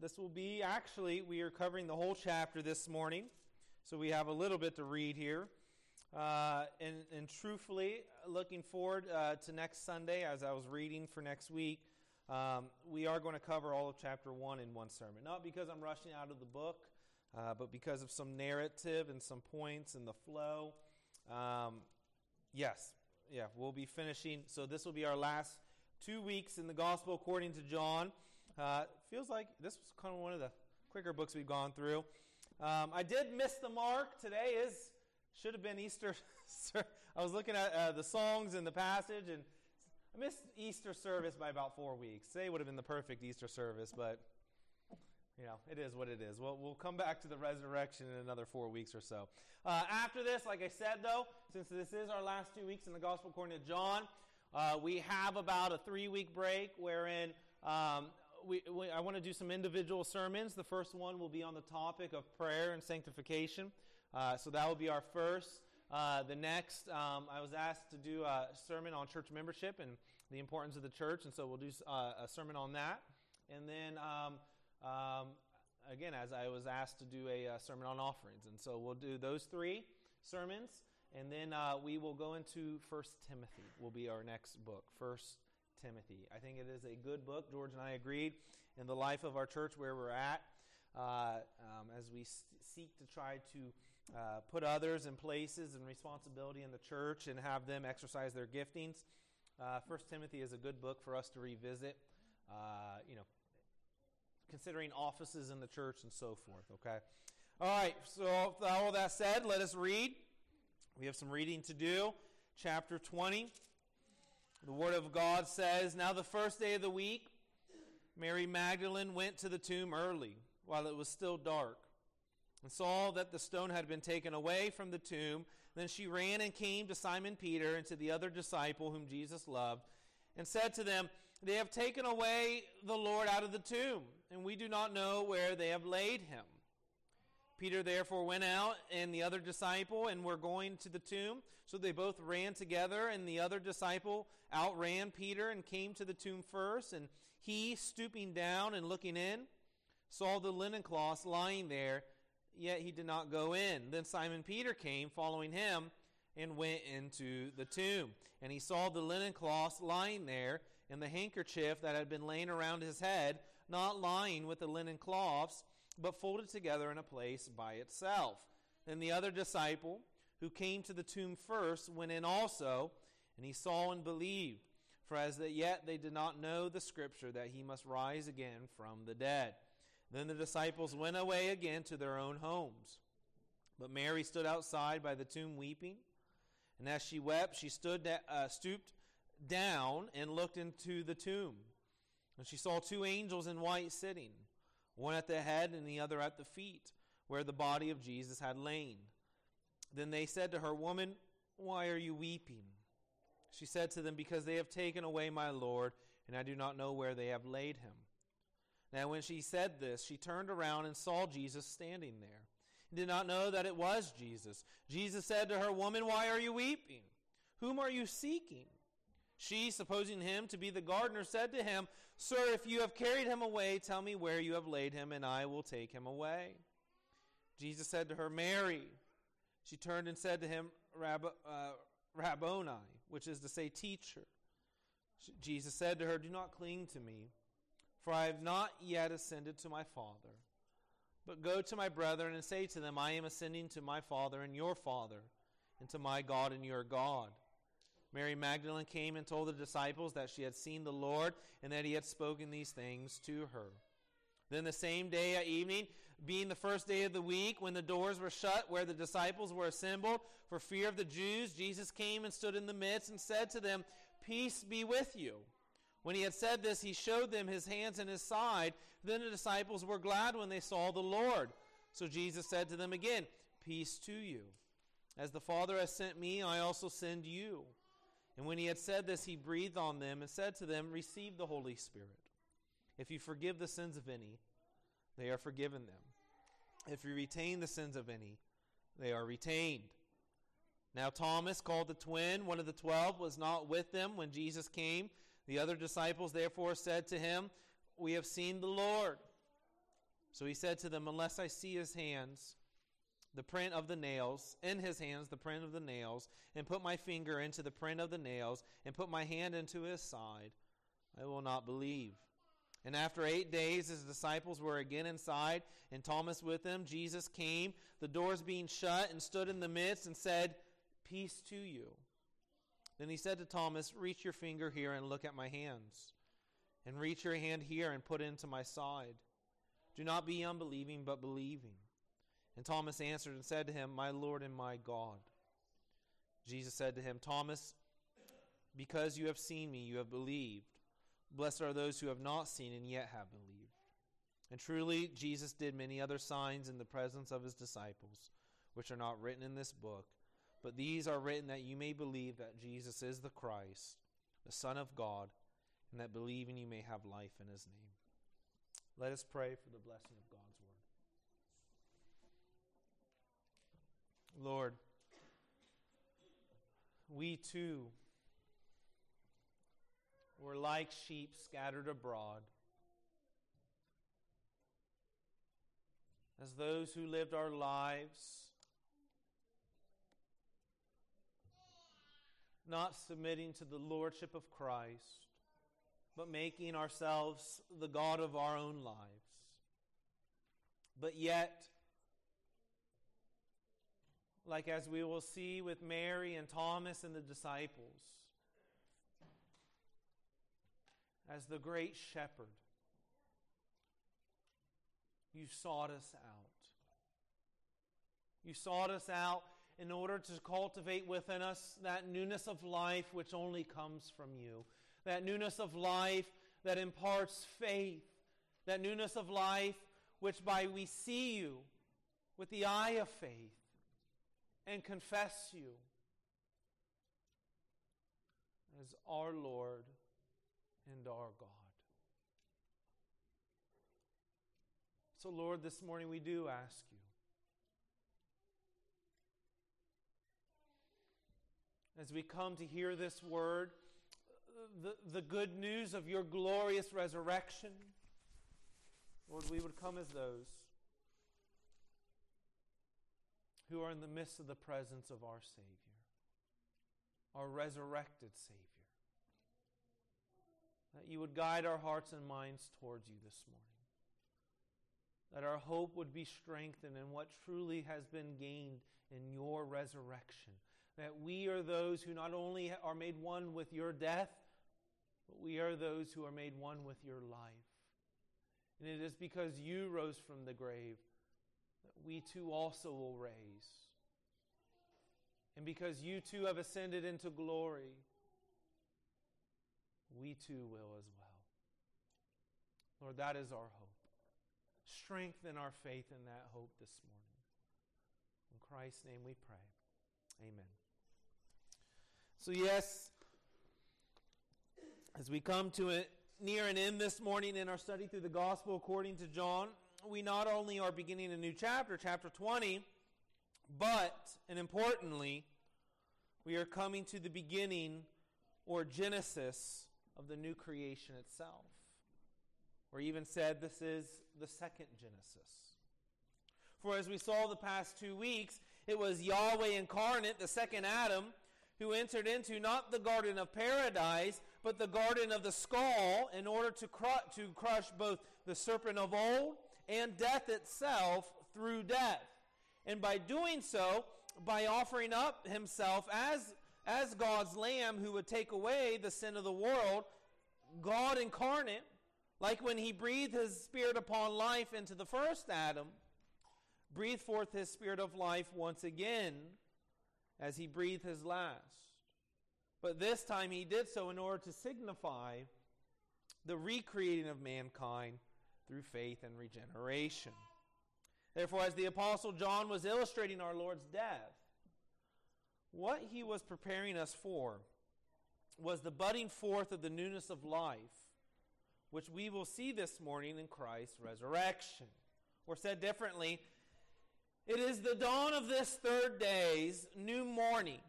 this will be actually, we are covering the whole chapter this morning, so we have a little bit to read here. Uh, and, and, truthfully, looking forward uh, to next Sunday as I was reading for next week, um, we are going to cover all of chapter 1 in one sermon. Not because I'm rushing out of the book, uh, but because of some narrative and some points and the flow. Um, yes, yeah, we'll be finishing. So this will be our last two weeks in the Gospel according to John. Uh, feels like this was kind of one of the quicker books we've gone through. Um, I did miss the mark. Today is should have been Easter. I was looking at uh, the songs and the passage, and I missed Easter service by about four weeks. Today would have been the perfect Easter service, but you know, it is what it is. Well, we'll come back to the resurrection in another four weeks or so. Uh, after this, like I said, though, since this is our last two weeks in the Gospel according to John, uh, we have about a three week break wherein um, we, we, I want to do some individual sermons. The first one will be on the topic of prayer and sanctification. Uh, so that will be our first. Uh, the next, um, I was asked to do a sermon on church membership and the importance of the church, and so we'll do uh, a sermon on that. And then, um, um, again, as I was asked to do a, a, uh, sermon on offerings, and so we'll do those three sermons, and then uh, we will go into First Timothy. Will be our next book, First Timothy. I think it is a good book. George and I agreed in the life of our church where we're at. Uh, um, as we seek to try to uh, put others in places and responsibility in the church and have them exercise their giftings. Uh, First Timothy is a good book for us to revisit. Uh, you know, considering offices in the church and so forth. Okay. All right. So with all that said, let us read. We have some reading to do. Chapter twenty. The Word of God says, Now the first day of the week, Mary Magdalene went to the tomb early, while it was still dark, and saw that the stone had been taken away from the tomb. Then she ran and came to Simon Peter and to the other disciple whom Jesus loved, and said to them, They have taken away the Lord out of the tomb, and we do not know where they have laid him. Peter therefore went out and the other disciple and were going to the tomb. So they both ran together, and the other disciple outran Peter and came to the tomb first. And he, stooping down and looking in, saw the linen cloths lying there, yet he did not go in. Then Simon Peter came, following him, and went into the tomb. And he saw the linen cloths lying there, and the handkerchief that had been laying around his head, not lying with the linen cloths but folded together in a place by itself. Then the other disciple, who came to the tomb first, went in also, and he saw and believed. For as yet they did not know the scripture that he must rise again from the dead. Then the disciples went away again to their own homes. But Mary stood outside by the tomb weeping. And as she wept, she stood uh, stooped down and looked into the tomb. And she saw two angels in white sitting one at the head and the other at the feet, where the body of Jesus had lain. Then they said to her, Woman, why are you weeping? She said to them, Because they have taken away my Lord, and I do not know where they have laid him. Now, when she said this, she turned around and saw Jesus standing there, and did not know that it was Jesus. Jesus said to her, Woman, why are you weeping? Whom are you seeking? She, supposing him to be the gardener, said to him, Sir, if you have carried him away, tell me where you have laid him, and I will take him away. Jesus said to her, Mary. She turned and said to him, Rab- uh, Rabboni, which is to say, teacher. Jesus said to her, Do not cling to me, for I have not yet ascended to my Father. But go to my brethren and say to them, I am ascending to my Father and your Father, and to my God and your God. Mary Magdalene came and told the disciples that she had seen the Lord and that he had spoken these things to her. Then the same day at evening, being the first day of the week, when the doors were shut where the disciples were assembled for fear of the Jews, Jesus came and stood in the midst and said to them, Peace be with you. When he had said this, he showed them his hands and his side. Then the disciples were glad when they saw the Lord. So Jesus said to them again, Peace to you. As the Father has sent me, I also send you. And when he had said this, he breathed on them and said to them, Receive the Holy Spirit. If you forgive the sins of any, they are forgiven them. If you retain the sins of any, they are retained. Now, Thomas, called the twin, one of the twelve, was not with them when Jesus came. The other disciples therefore said to him, We have seen the Lord. So he said to them, Unless I see his hands, the print of the nails, in his hands, the print of the nails, and put my finger into the print of the nails, and put my hand into his side, I will not believe. And after eight days, his disciples were again inside, and Thomas with them. Jesus came, the doors being shut, and stood in the midst, and said, Peace to you. Then he said to Thomas, Reach your finger here and look at my hands, and reach your hand here and put it into my side. Do not be unbelieving, but believing. And Thomas answered and said to him, My Lord and my God. Jesus said to him, Thomas, because you have seen me, you have believed. Blessed are those who have not seen and yet have believed. And truly, Jesus did many other signs in the presence of his disciples, which are not written in this book. But these are written that you may believe that Jesus is the Christ, the Son of God, and that believing you may have life in his name. Let us pray for the blessing of God's word. Lord, we too were like sheep scattered abroad. As those who lived our lives, not submitting to the lordship of Christ but making ourselves the God of our own lives. But yet, like as we will see with Mary and Thomas and the disciples, as the great shepherd, you sought us out. You sought us out in order to cultivate within us that newness of life which only comes from you. That newness of life that imparts faith, that newness of life which by we see you with the eye of faith and confess you as our Lord and our God. So, Lord, this morning we do ask you. As we come to hear this word, the, the good news of your glorious resurrection. Lord, we would come as those who are in the midst of the presence of our Savior, our resurrected Savior. That you would guide our hearts and minds towards you this morning. That our hope would be strengthened in what truly has been gained in your resurrection. That we are those who not only are made one with your death, but we are those who are made one with your life. And it is because you rose from the grave we too also will raise. And because you too have ascended into glory, we too will as well. Lord, that is our hope. Strengthen our faith in that hope this morning. In Christ's name we pray. Amen. So, yes, as we come to a near an end this morning in our study through the gospel according to John, we not only are beginning a new chapter, chapter 20, but, and importantly, we are coming to the beginning or genesis of the new creation itself. Or even said this is the second Genesis. For as we saw the past two weeks, it was Yahweh incarnate, the second Adam, who entered into not the Garden of Paradise, but the Garden of the Skull in order to, cru- to crush both the serpent of old and death itself through death. And by doing so, by offering up himself as, as God's Lamb who would take away the sin of the world, God incarnate, like when he breathed his spirit upon life into the first Adam, breathed forth his spirit of life once again as he breathed his last. But this time he did so in order to signify the recreating of mankind through faith and regeneration. Therefore, as the Apostle John was illustrating our Lord's death, what he was preparing us for was the budding forth of the newness of life, which we will see this morning in Christ's resurrection. Or said differently, it is the dawn of this third day's new morning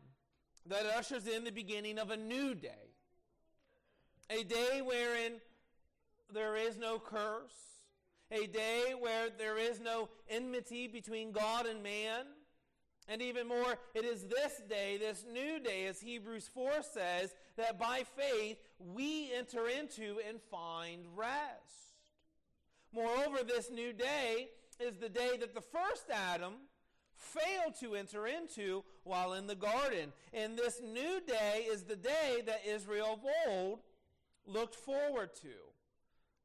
that ushers in the beginning of a new day. A day wherein there is no curse, a day where there is no enmity between God and man. And even more, it is this day, this new day, as Hebrews 4 says, that by faith we enter into and find rest. Moreover, this new day is the day that the first Adam failed to enter into while in the garden. And this new day is the day that Israel of old looked forward to.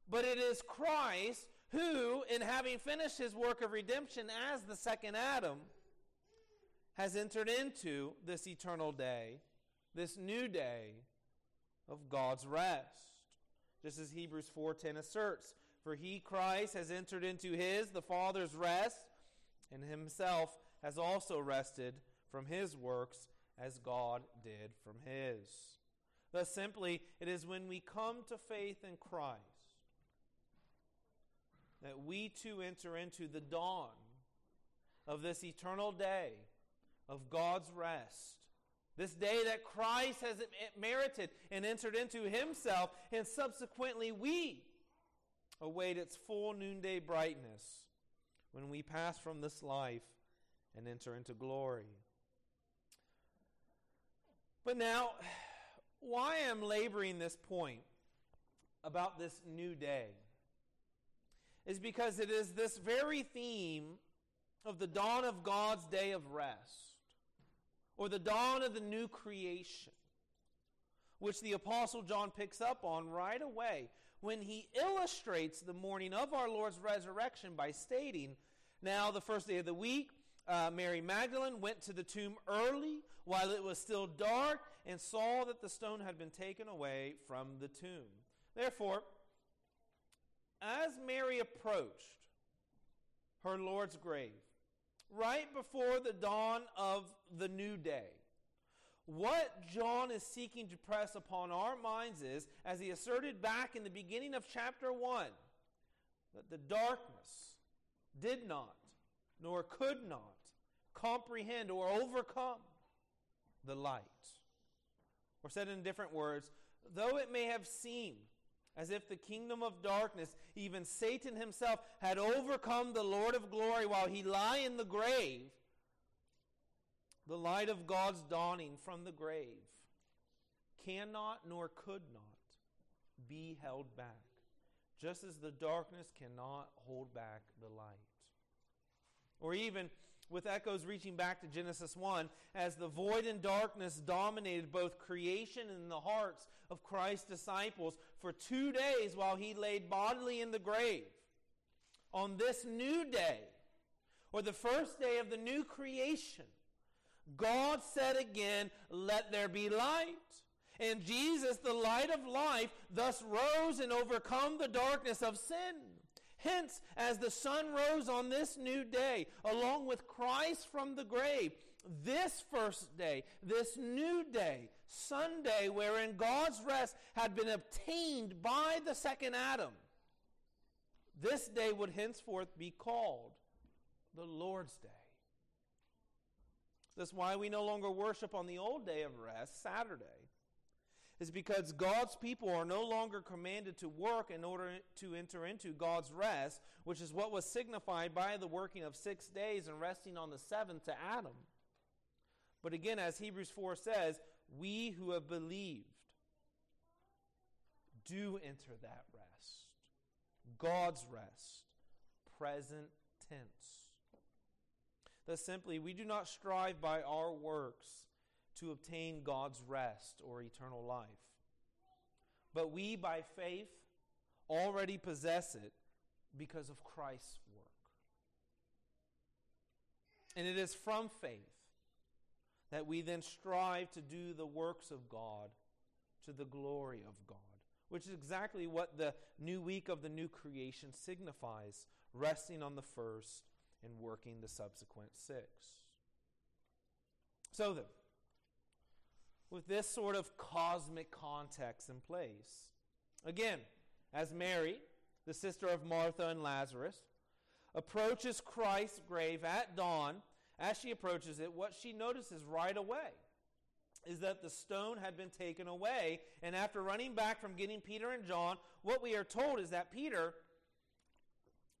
But it is Christ who, in having finished his work of redemption as the second Adam, has entered into this eternal day, this new day of God's rest. Just as Hebrews 4:10 asserts, for he Christ has entered into his the Father's rest and himself has also rested from his works as God did from his. Thus simply it is when we come to faith in Christ that we too enter into the dawn of this eternal day of God's rest. This day that Christ has merited and entered into himself, and subsequently we await its full noonday brightness when we pass from this life and enter into glory. But now, why I'm laboring this point about this new day is because it is this very theme of the dawn of God's day of rest or the dawn of the new creation, which the Apostle John picks up on right away when he illustrates the morning of our Lord's resurrection by stating, Now, the first day of the week, uh, Mary Magdalene went to the tomb early while it was still dark and saw that the stone had been taken away from the tomb. Therefore, as Mary approached her Lord's grave, right before the dawn of the new day. What John is seeking to press upon our minds is, as he asserted back in the beginning of chapter 1, that the darkness did not, nor could not, comprehend or overcome the light. Or said in different words, though it may have seemed as if the kingdom of darkness, even Satan himself, had overcome the Lord of glory while he lay in the grave, the light of God's dawning from the grave cannot nor could not be held back, just as the darkness cannot hold back the light. Or even with echoes reaching back to Genesis 1, as the void and darkness dominated both creation and the hearts of Christ's disciples for two days while he laid bodily in the grave. On this new day, or the first day of the new creation, God said again, Let there be light. And Jesus, the light of life, thus rose and overcome the darkness of sin. Hence, as the sun rose on this new day, along with Christ from the grave, this first day, this new day, Sunday, wherein God's rest had been obtained by the second Adam, this day would henceforth be called the Lord's Day. That's why we no longer worship on the old day of rest, Saturday is because God's people are no longer commanded to work in order to enter into God's rest, which is what was signified by the working of six days and resting on the seventh to Adam. But again, as Hebrews 4 says, we who have believed do enter that rest. God's rest, present tense. Thus, simply, we do not strive by our works to obtain God's rest or eternal life. But we, by faith, already possess it because of Christ's work. And it is from faith that we then strive to do the works of God to the glory of God, which is exactly what the new week of the new creation signifies resting on the first and working the subsequent six. So then, with this sort of cosmic context in place. Again, as Mary, the sister of Martha and Lazarus, approaches Christ's grave at dawn, as she approaches it, what she notices right away is that the stone had been taken away. And after running back from getting Peter and John, what we are told is that Peter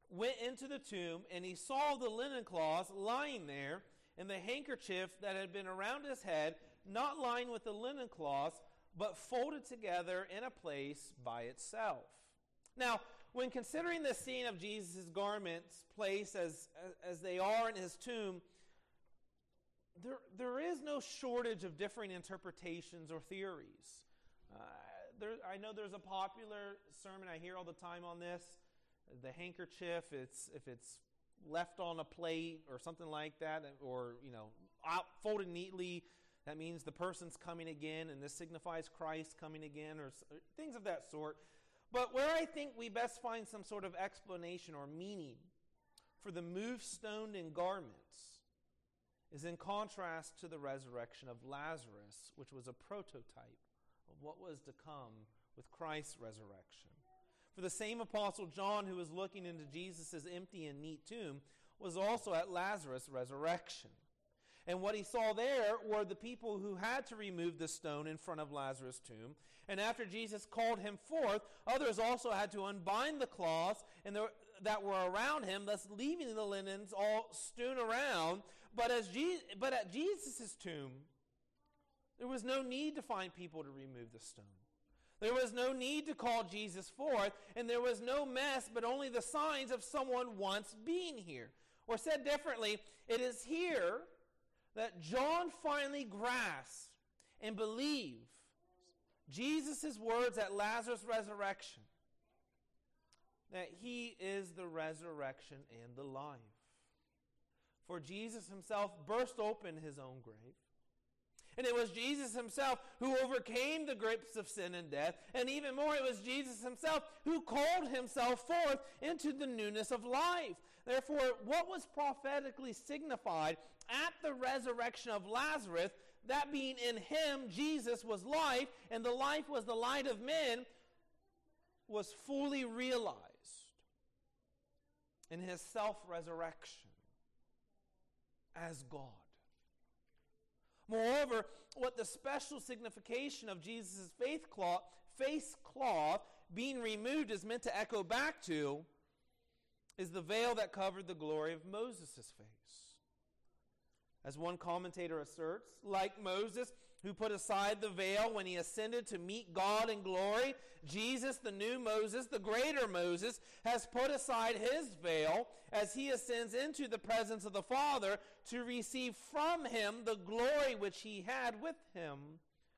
went into the tomb, and he saw the linen cloth lying there, and the handkerchief that had been around his head, not lined with the linen cloth, but folded together in a place by itself. Now, when considering the scene of Jesus' garments placed as, as they are in his tomb, there, there is no shortage of differing interpretations or theories. Uh, there, I know there's a popular sermon I hear all the time on this. The handkerchief, it's, if it's left on a plate or something like that, or you know, out, folded neatly, that means the person's coming again, and this signifies Christ coming again, or, or uh, things of that sort. But where I think we best find some sort of explanation or meaning for the move stoned in garments is in contrast to the resurrection of Lazarus, which was a prototype of what was to come with Christ's resurrection. For the same apostle John, who was looking into Jesus' empty and neat tomb, was also at Lazarus' resurrection. And what he saw there were the people who had to remove the stone in front of Lazarus' tomb. And after Jesus called him forth, others also had to unbind the cloths and that were around him, thus leaving the linens all strewn around. But, as Je- but at Jesus' tomb, there was no need to find people to remove the stone. There was no need to call Jesus forth, and there was no mess, but only the signs of someone once being here. Or said differently, it is here that John finally grasps and believes Jesus' words at Lazarus' resurrection that he is the resurrection and the life. For Jesus himself burst open his own grave. And it was Jesus himself who overcame the grips of sin and death. And even more, it was Jesus himself who called himself forth into the newness of life. Therefore, what was prophetically signified at the resurrection of Lazarus, that being in him, Jesus was life, and the life was the light of men, was fully realized in his self resurrection as God. Moreover, what the special signification of Jesus' faith cloth, face cloth being removed is meant to echo back to is the veil that covered the glory of Moses' face. As one commentator asserts, like Moses, who put aside the veil when he ascended to meet God in glory, Jesus, the new Moses, the greater Moses, has put aside his veil as he ascends into the presence of the Father to receive from him the glory which he had with him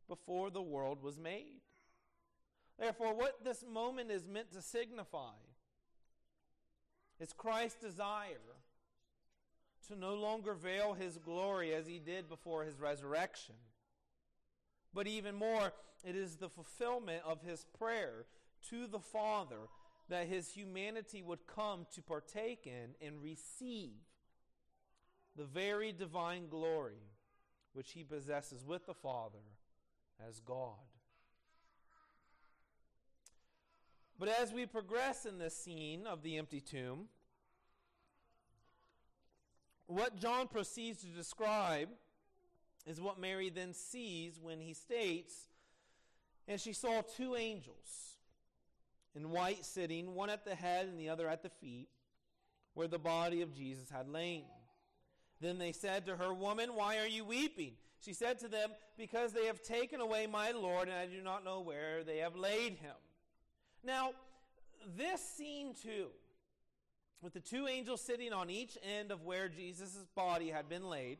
before the world was made. Therefore, what this moment is meant to signify is Christ's desire to no longer veil his glory as he did before his resurrection. But even more, it is the fulfillment of his prayer to the Father that his humanity would come to partake in and receive the very divine glory which he possesses with the Father as God. But as we progress in this scene of the empty tomb, what John proceeds to describe is what Mary then sees when he states, And she saw two angels in white sitting, one at the head and the other at the feet, where the body of Jesus had lain. Then they said to her, Woman, why are you weeping? She said to them, Because they have taken away my Lord, and I do not know where they have laid him. Now, this scene too with the two angels sitting on each end of where Jesus' body had been laid,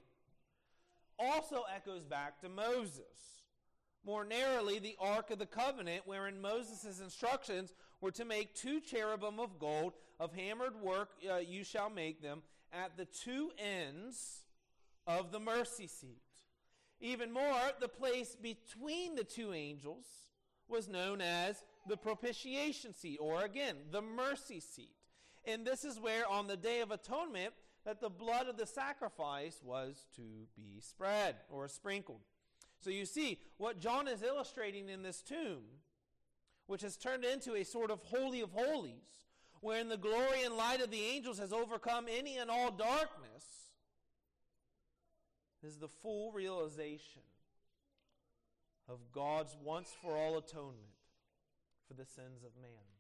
also echoes back to Moses. More narrowly, the Ark of the Covenant, wherein Moses' instructions were to make two cherubim of gold, of hammered work uh, you shall make them, at the two ends of the mercy seat. Even more, the place between the two angels was known as the propitiation seat, or again, the mercy seat. And this is where, on the Day of Atonement, that the blood of the sacrifice was to be spread or sprinkled. So you see, what John is illustrating in this tomb, which has turned into a sort of holy of holies, wherein the glory and light of the angels has overcome any and all darkness, is the full realization of God's once for all atonement for the sins of man.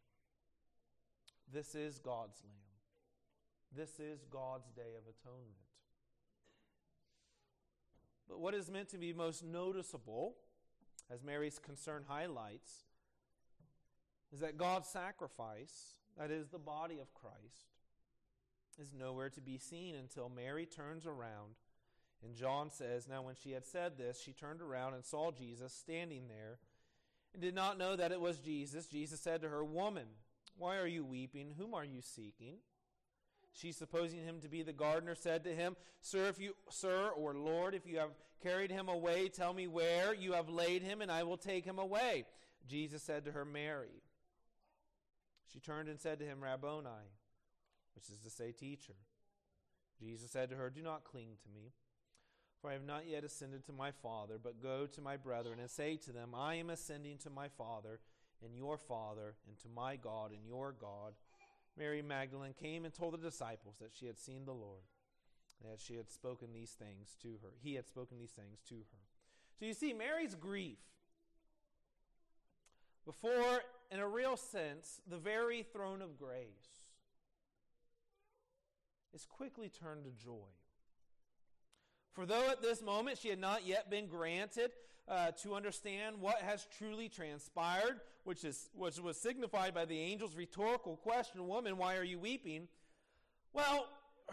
This is God's Lamb. This is God's day of atonement. But what is meant to be most noticeable, as Mary's concern highlights, is that God's sacrifice, that is the body of Christ, is nowhere to be seen until Mary turns around. And John says, Now when she had said this, she turned around and saw Jesus standing there and did not know that it was Jesus. Jesus said to her, Woman, why are you weeping? Whom are you seeking? She, supposing him to be the gardener, said to him, Sir, if you, sir or Lord, if you have carried him away, tell me where you have laid him, and I will take him away. Jesus said to her, Mary. She turned and said to him, Rabboni, which is to say, teacher. Jesus said to her, Do not cling to me, for I have not yet ascended to my Father, but go to my brethren and say to them, I am ascending to my Father and your Father, and to my God and your God. Mary Magdalene came and told the disciples that she had seen the Lord, that she had spoken these things to her. He had spoken these things to her. So you see, Mary's grief before, in a real sense, the very throne of grace is quickly turned to joy. For though at this moment she had not yet been granted uh, to understand what has truly transpired, which, is, which was signified by the angel's rhetorical question, Woman, why are you weeping? Well,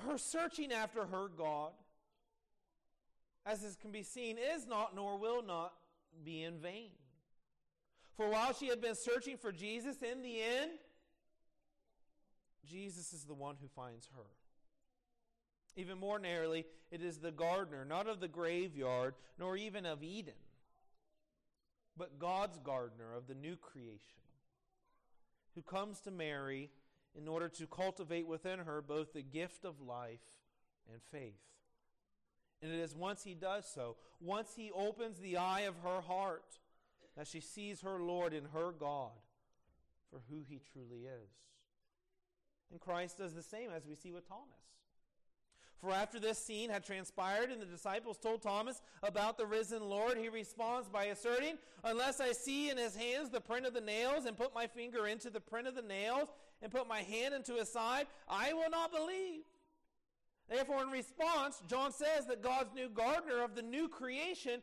her searching after her God, as this can be seen, is not nor will not be in vain. For while she had been searching for Jesus, in the end, Jesus is the one who finds her. Even more narrowly, it is the gardener, not of the graveyard, nor even of Eden, but God's gardener of the new creation, who comes to Mary in order to cultivate within her both the gift of life and faith. And it is once he does so, once he opens the eye of her heart, that she sees her Lord in her God for who he truly is. And Christ does the same as we see with Thomas. For after this scene had transpired and the disciples told Thomas about the risen Lord, he responds by asserting, Unless I see in his hands the print of the nails and put my finger into the print of the nails and put my hand into his side, I will not believe. Therefore, in response, John says that God's new gardener of the new creation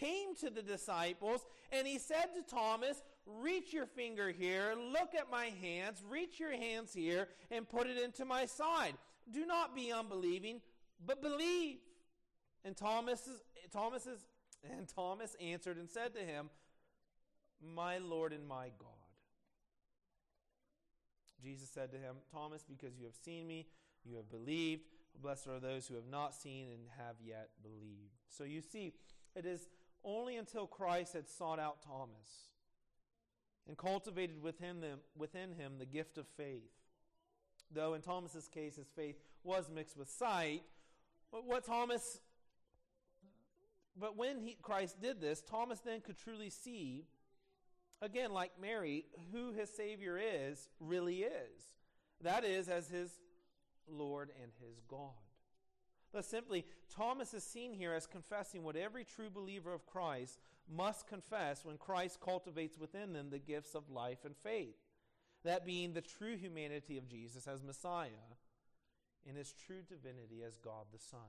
came to the disciples and he said to Thomas, Reach your finger here, look at my hands, reach your hands here, and put it into my side. Do not be unbelieving, but believe. And Thomas, Thomas, and Thomas answered and said to him, My Lord and my God. Jesus said to him, Thomas, because you have seen me, you have believed. Blessed are those who have not seen and have yet believed. So you see, it is only until Christ had sought out Thomas and cultivated within, them, within him the gift of faith. Though in Thomas's case, his faith was mixed with sight. But what Thomas, but when he, Christ did this, Thomas then could truly see, again, like Mary, who his Savior is, really is. That is, as his Lord and his God. Thus, simply, Thomas is seen here as confessing what every true believer of Christ must confess when Christ cultivates within them the gifts of life and faith. That being the true humanity of Jesus as Messiah and his true divinity as God the Son.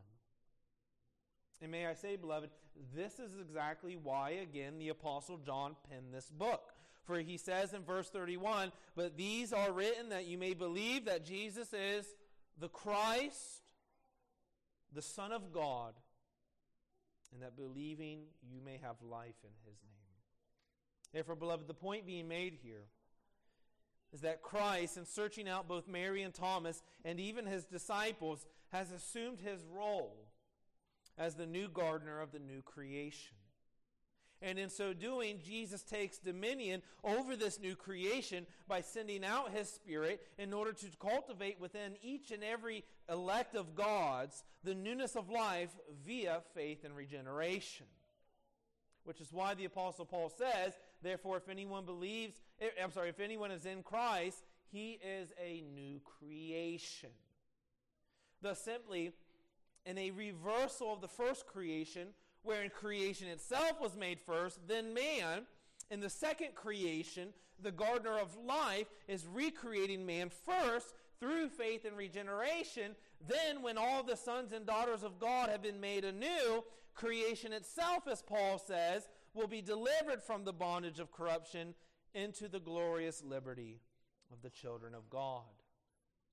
And may I say, beloved, this is exactly why, again, the Apostle John penned this book. For he says in verse 31 But these are written that you may believe that Jesus is the Christ the Son of God, and that believing you may have life in his name. Therefore, beloved, the point being made here is that Christ, in searching out both Mary and Thomas and even his disciples, has assumed his role as the new gardener of the new creation. And in so doing, Jesus takes dominion over this new creation by sending out his Spirit in order to cultivate within each and every elect of God's the newness of life via faith and regeneration. Which is why the Apostle Paul says, therefore, if anyone believes, eh, I'm sorry, if anyone is in Christ, he is a new creation. Thus, simply, in a reversal of the first creation, wherein creation itself was made first, then man, in the second creation, the gardener of life is recreating man first through faith and regeneration, then when all the sons and daughters of God have been made anew, creation itself, as Paul says, will be delivered from the bondage of corruption into the glorious liberty of the children of God.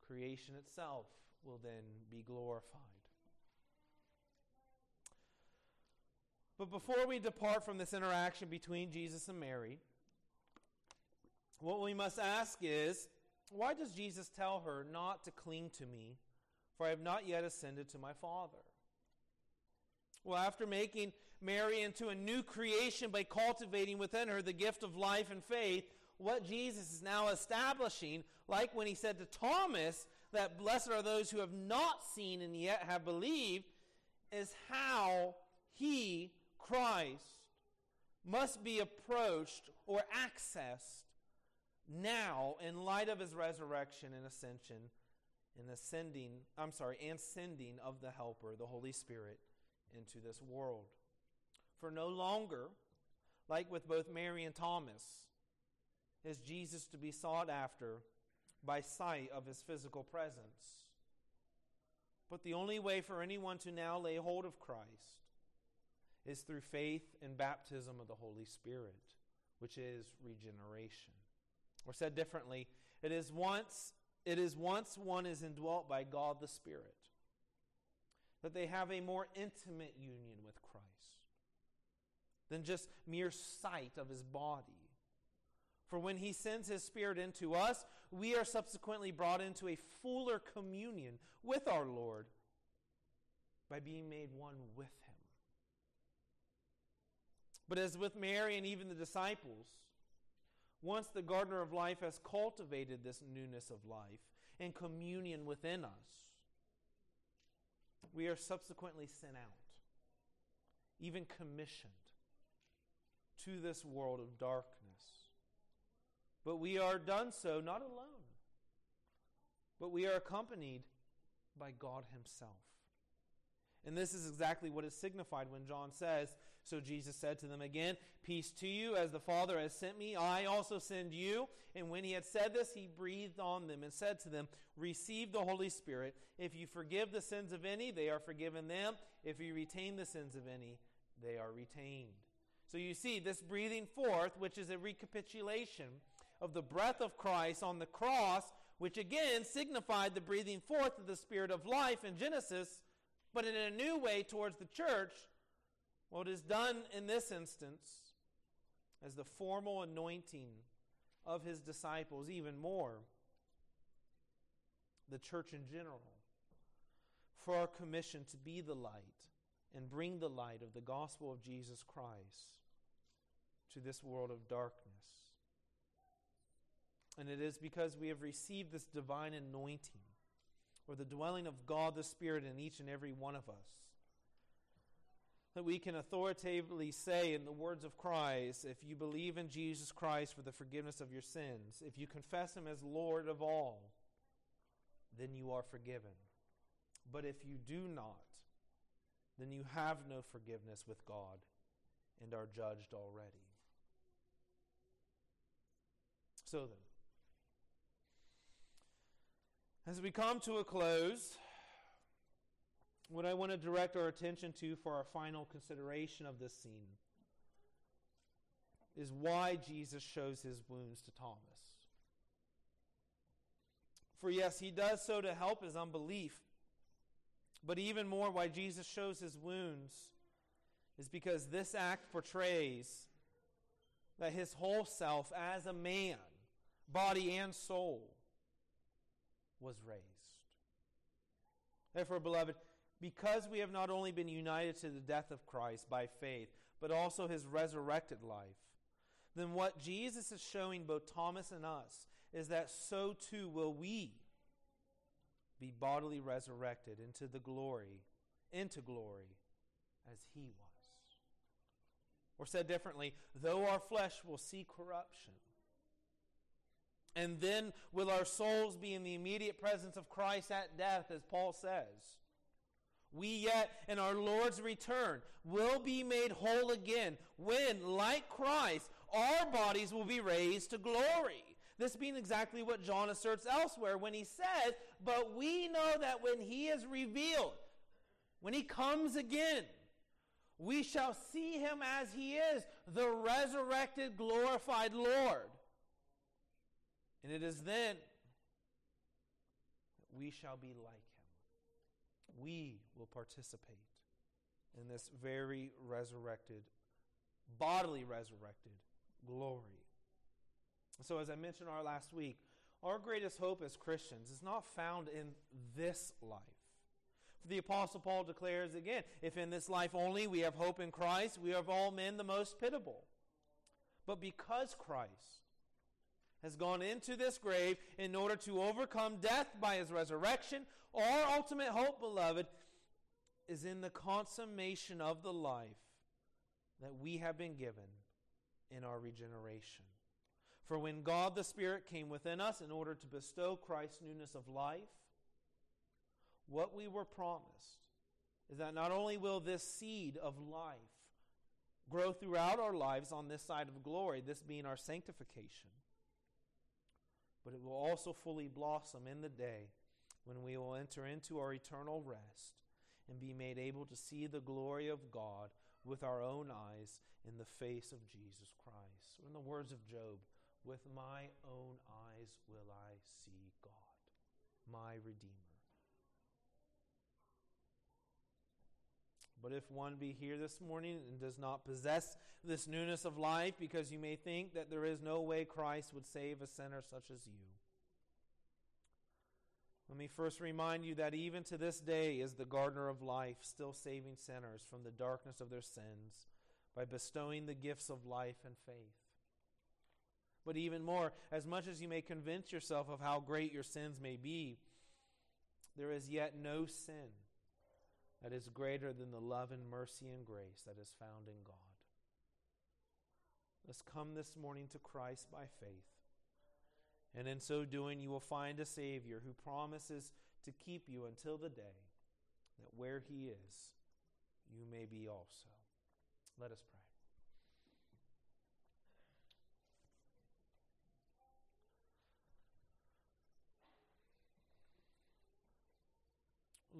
Creation itself will then be glorified. But before we depart from this interaction between Jesus and Mary, what we must ask is why does Jesus tell her not to cling to me, for I have not yet ascended to my Father? Well, after making Mary into a new creation by cultivating within her the gift of life and faith, what Jesus is now establishing, like when he said to Thomas that blessed are those who have not seen and yet have believed, is how he, Christ, must be approached or accessed now in light of his resurrection and ascension and ascending, I'm sorry, and sending of the Helper, the Holy Spirit, into this world. For no longer, like with both Mary and Thomas, is Jesus to be sought after by sight of his physical presence. But the only way for anyone to now lay hold of Christ is through faith and baptism of the Holy Spirit, which is regeneration. Or said differently, it is once it is once one is indwelt by God the Spirit that they have a more intimate union with Christ than just mere sight of his body. For when he sends his Spirit into us, we are subsequently brought into a fuller communion with our Lord by being made one with him. But as with Mary and even the disciples, once the gardener of life has cultivated this newness of life and communion within us, we are subsequently sent out, even commissioned to this world of darkness. But we are done so not alone, but we are accompanied by God Himself. And this is exactly what is signified when John says, So Jesus said to them again, Peace to you, as the Father has sent me, I also send you. And when he had said this, he breathed on them and said to them, Receive the Holy Spirit. If you forgive the sins of any, they are forgiven them. If you retain the sins of any, they are retained. So you see, this breathing forth, which is a recapitulation of the breath of Christ on the cross, which again signified the breathing forth of the Spirit of life in Genesis but in a new way towards the church, what is done in this instance as the formal anointing of his disciples, even more, the church in general, for our commission to be the light and bring the light of the gospel of Jesus Christ to this world of darkness. And it is because we have received this divine anointing or the dwelling of God the Spirit in each and every one of us. That we can authoritatively say, in the words of Christ, if you believe in Jesus Christ for the forgiveness of your sins, if you confess Him as Lord of all, then you are forgiven. But if you do not, then you have no forgiveness with God and are judged already. So then, as we come to a close, what I want to direct our attention to for our final consideration of this scene is why Jesus shows his wounds to Thomas. For yes, he does so to help his unbelief, but even more, why Jesus shows his wounds is because this act portrays that his whole self as a man, body and soul, was raised. Therefore, beloved, because we have not only been united to the death of Christ by faith, but also his resurrected life, then what Jesus is showing both Thomas and us is that so too will we be bodily resurrected into the glory, into glory, as he was. Or said differently, though our flesh will see corruption, and then will our souls be in the immediate presence of Christ at death, as Paul says. We yet, in our Lord's return, will be made whole again when, like Christ, our bodies will be raised to glory. This being exactly what John asserts elsewhere when he says, But we know that when he is revealed, when he comes again, we shall see him as he is, the resurrected, glorified Lord. And it is then that we shall be like him. We will participate in this very resurrected, bodily resurrected glory. So, as I mentioned our last week, our greatest hope as Christians is not found in this life. The Apostle Paul declares again if in this life only we have hope in Christ, we are of all men the most pitiable. But because Christ has gone into this grave in order to overcome death by his resurrection, our ultimate hope, beloved, is in the consummation of the life that we have been given in our regeneration. For when God the Spirit came within us in order to bestow Christ's newness of life, what we were promised is that not only will this seed of life grow throughout our lives on this side of glory, this being our sanctification, but it will also fully blossom in the day when we will enter into our eternal rest and be made able to see the glory of God with our own eyes in the face of Jesus Christ. Or in the words of Job, with my own eyes will I see God, my Redeemer. But if one be here this morning and does not possess this newness of life, because you may think that there is no way Christ would save a sinner such as you, let me first remind you that even to this day is the gardener of life still saving sinners from the darkness of their sins by bestowing the gifts of life and faith. But even more, as much as you may convince yourself of how great your sins may be, there is yet no sin that is greater than the love and mercy and grace that is found in God. Let's come this morning to Christ by faith. And in so doing, you will find a Savior who promises to keep you until the day that where He is, you may be also. Let us pray.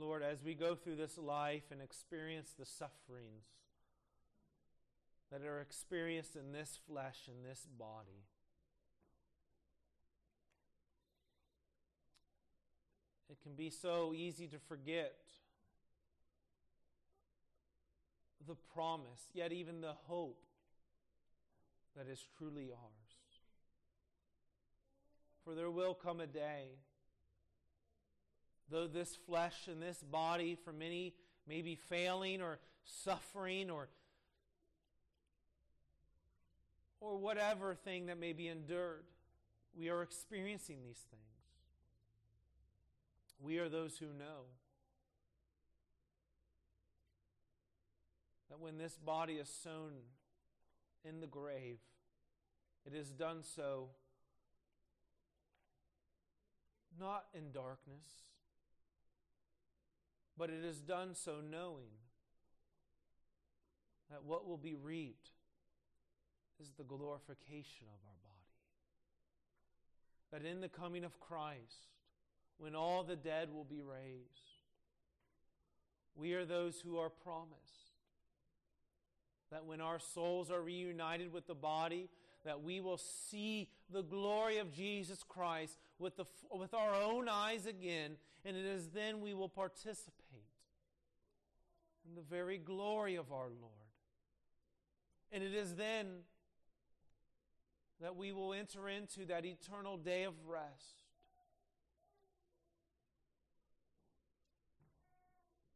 Lord, as we go through this life and experience the sufferings that are experienced in this flesh and this body, it can be so easy to forget the promise, yet even the hope that is truly ours. For there will come a day though this flesh and this body for many may be failing or suffering or or whatever thing that may be endured, we are experiencing these things. We are those who know that when this body is sown in the grave, it is done so not in darkness but it is done so knowing that what will be reaped is the glorification of our body. That in the coming of Christ, when all the dead will be raised, we are those who are promised that when our souls are reunited with the body, that we will see the glory of Jesus Christ with, the, with our own eyes again, and it is then we will participate in the very glory of our Lord. And it is then that we will enter into that eternal day of rest.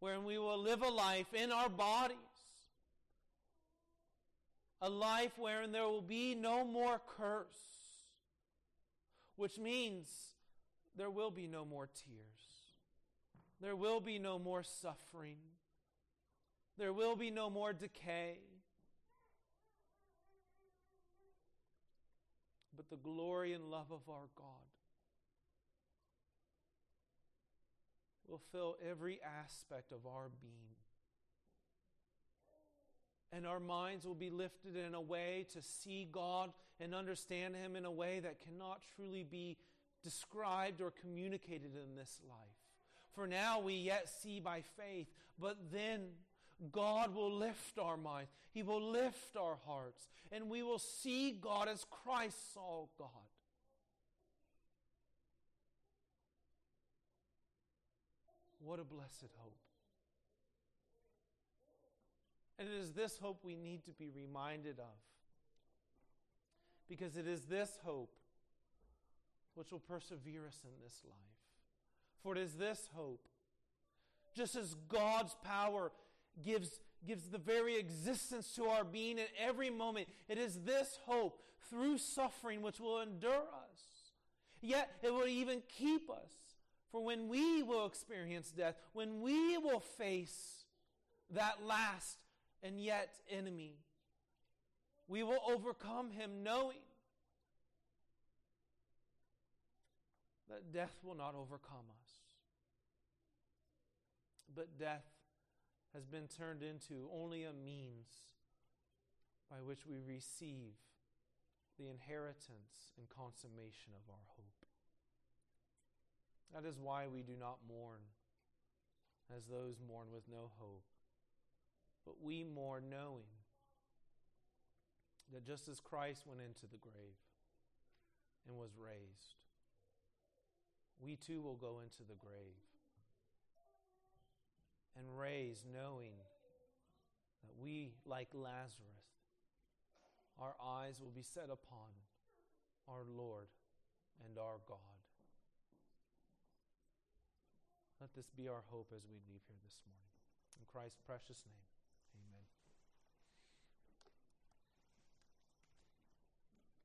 Wherein we will live a life in our bodies, a life wherein there will be no more curse, which means there will be no more tears, there will be no more suffering. There will be no more decay. But the glory and love of our God will fill every aspect of our being. And our minds will be lifted in a way to see God and understand Him in a way that cannot truly be described or communicated in this life. For now we yet see by faith, but then God will lift our minds. He will lift our hearts, and we will see God as Christ saw God. What a blessed hope. And it is this hope we need to be reminded of. Because it is this hope which will persevere us in this life. For it is this hope, just as God's power gives, gives the very existence to our being at every moment, it is this hope through suffering which will endure us. Yet it will even keep us. For when we will experience death, when we will face that last and yet enemy. We will overcome him knowing that death will not overcome us. But death has been turned into only a means by which we receive the inheritance and consummation of our hope. That is why we do not mourn as those mourn with no hope but we more knowing that just as Christ went into the grave and was raised, we too will go into the grave and raise knowing that we, like Lazarus, our eyes will be set upon our Lord and our God. Let this be our hope as we leave here this morning. In Christ's precious name.